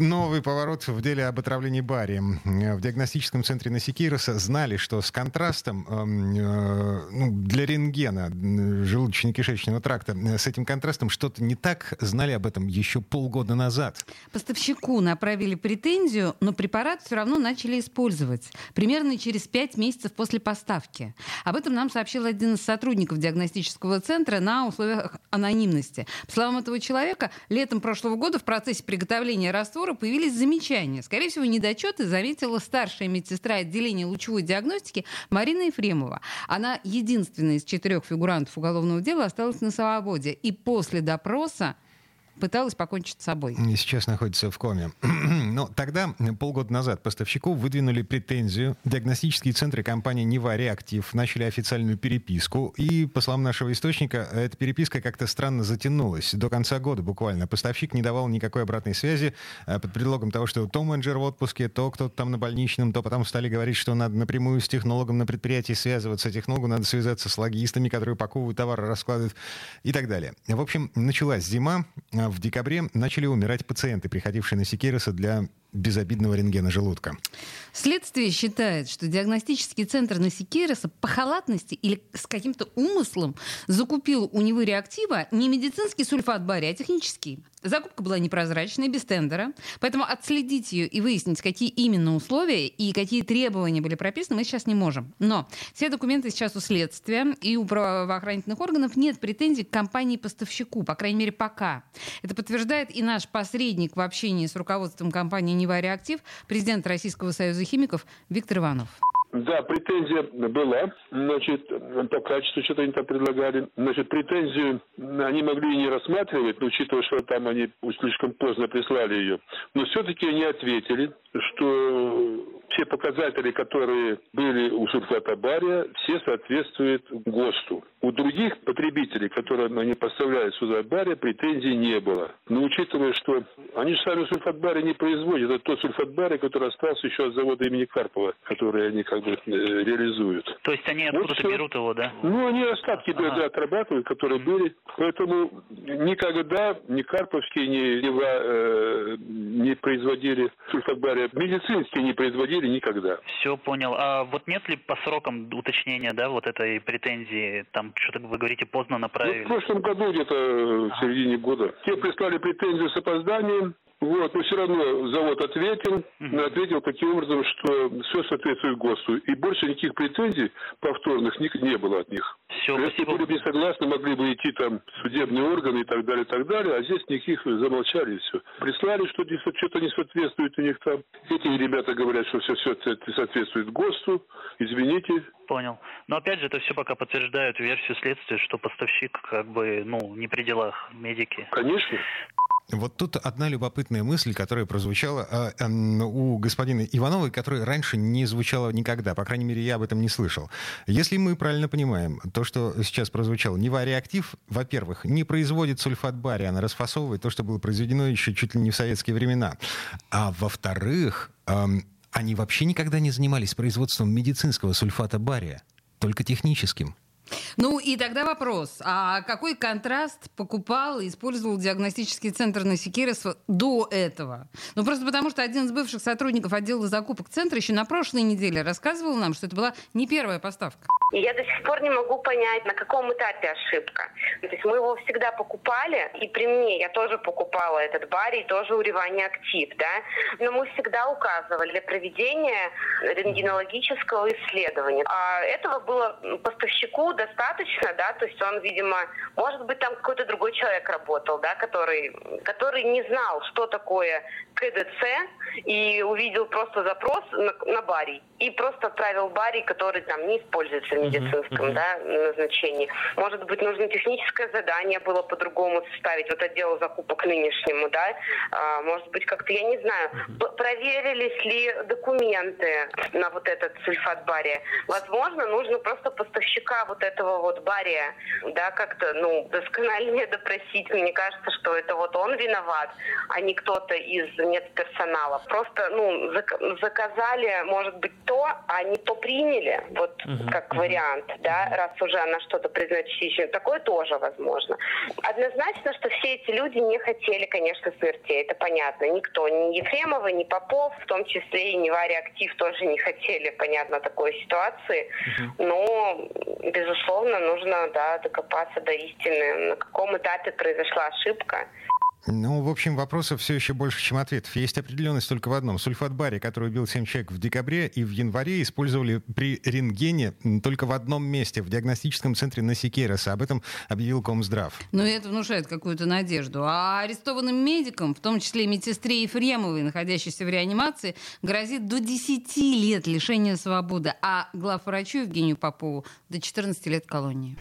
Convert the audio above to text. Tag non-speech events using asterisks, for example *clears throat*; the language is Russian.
Новый поворот в деле об отравлении барием. В диагностическом центре Насикироса знали, что с контрастом эм, э, ну, для рентгена желудочно-кишечного тракта э, с этим контрастом что-то не так. Знали об этом еще полгода назад. Поставщику направили претензию, но препарат все равно начали использовать. Примерно через пять месяцев после поставки. Об этом нам сообщил один из сотрудников диагностического центра на условиях анонимности. По словам этого человека, летом прошлого года в процессе приготовления раствора разговора появились замечания. Скорее всего, недочеты заметила старшая медсестра отделения лучевой диагностики Марина Ефремова. Она единственная из четырех фигурантов уголовного дела осталась на свободе. И после допроса пыталась покончить с собой. И сейчас находится в коме. *clears throat* Но тогда, полгода назад, поставщику выдвинули претензию. Диагностические центры компании «Нева Реактив» начали официальную переписку. И, по словам нашего источника, эта переписка как-то странно затянулась. До конца года буквально. Поставщик не давал никакой обратной связи э, под предлогом того, что то менеджер в отпуске, то кто-то там на больничном, то потом стали говорить, что надо напрямую с технологом на предприятии связываться. Технологу надо связаться с логистами, которые упаковывают товары, раскладывают и так далее. В общем, началась зима. В декабре начали умирать пациенты, приходившие на Секироса для безобидного рентгена желудка. Следствие считает, что диагностический центр Насикереса по халатности или с каким-то умыслом закупил у него реактива не медицинский сульфат бария, а технический. Закупка была непрозрачной, без тендера, поэтому отследить ее и выяснить, какие именно условия и какие требования были прописаны, мы сейчас не можем. Но все документы сейчас у следствия, и у правоохранительных органов нет претензий к компании-поставщику, по крайней мере, пока. Это подтверждает и наш посредник в общении с руководством компании «Нева Реактив», президент Российского союза химиков Виктор Иванов. Да, претензия была, значит, по качеству что-то они там предлагали. Значит, претензию они могли и не рассматривать, но учитывая, что там они слишком поздно прислали ее. Но все-таки они ответили, что все показатели, которые были у сульфата бария, все соответствуют ГОСТу. У других потребителей, которые они поставляют сюда бария, претензий не было. Но учитывая, что они же сами сульфат бария не производят, это тот сульфат бария, который остался еще от завода имени Карпова, который они как бы э, реализуют. То есть они откуда-то вот берут его, да? Ну, они остатки ага. да, отрабатывают, которые были. Поэтому никогда ни Карповские, ни Нева э, не производили сульфат бария. Медицинские не производили никогда. Все понял. А вот нет ли по срокам уточнения, да, вот этой претензии, там что-то вы говорите, поздно направили? Ну, в прошлом году где-то в середине года. Те прислали претензию с опозданием, вот, но все равно завод ответил, mm ответил таким образом, что все соответствует ГОСТу. И больше никаких претензий повторных не было от них. Все, Если спасибо. были бы не согласны, могли бы идти там судебные органы и так далее, и так далее, а здесь никаких замолчали и все. Прислали, что что-то не соответствует у них там. Эти ребята говорят, что все, все соответствует ГОСТу. Извините. Понял. Но опять же, это все пока подтверждает версию следствия, что поставщик как бы, ну, не при делах медики. Конечно. Вот тут одна любопытная мысль, которая прозвучала э, э, у господина Иванова, которая раньше не звучала никогда. По крайней мере, я об этом не слышал. Если мы правильно понимаем, то, что сейчас прозвучало, Нева Реактив, во-первых, не производит сульфат бария, она расфасовывает то, что было произведено еще чуть ли не в советские времена. А во-вторых, э, они вообще никогда не занимались производством медицинского сульфата бария, только техническим. Ну и тогда вопрос, а какой контраст покупал и использовал диагностический центр на Секирос до этого? Ну просто потому, что один из бывших сотрудников отдела закупок центра еще на прошлой неделе рассказывал нам, что это была не первая поставка. И я до сих пор не могу понять, на каком этапе ошибка. То есть мы его всегда покупали, и при мне я тоже покупала этот барий, тоже уревание актив, да. Но мы всегда указывали для проведения рентгенологического исследования. А этого было поставщику достаточно, да, то есть он, видимо, может быть, там какой-то другой человек работал, да, который, который не знал, что такое КДЦ, и увидел просто запрос на, на барий и просто отправил барий, который там не используется в медицинском uh-huh, uh-huh. Да, назначении. Может быть, нужно техническое задание было по-другому составить, вот отделу закупок нынешнему, да, а, может быть, как-то, я не знаю, uh-huh. проверились ли документы на вот этот сульфат бария. Возможно, нужно просто поставщика вот этого вот бария, да, как-то, ну, доскональнее допросить. Мне кажется, что это вот он виноват, а не кто-то из медперсонала. Просто, ну, заказали, может быть, то, а не то приняли, вот uh-huh. как вариант, да, раз уже она что-то признает частично. Такое тоже возможно. Однозначно, что все эти люди не хотели, конечно, смерти, это понятно. Никто, ни Ефремова, ни Попов, в том числе и Нева Реактив тоже не хотели, понятно, такой ситуации. Uh-huh. Но, безусловно, нужно, да, докопаться до истины, на каком этапе произошла ошибка. Ну, в общем, вопросов все еще больше, чем ответов. Есть определенность только в одном. Сульфат бария, который убил 7 человек в декабре и в январе, использовали при рентгене только в одном месте, в диагностическом центре Насикереса. Об этом объявил Комздрав. Ну, это внушает какую-то надежду. А арестованным медикам, в том числе медсестре Ефремовой, находящейся в реанимации, грозит до 10 лет лишения свободы, а главврачу Евгению Попову до 14 лет колонии.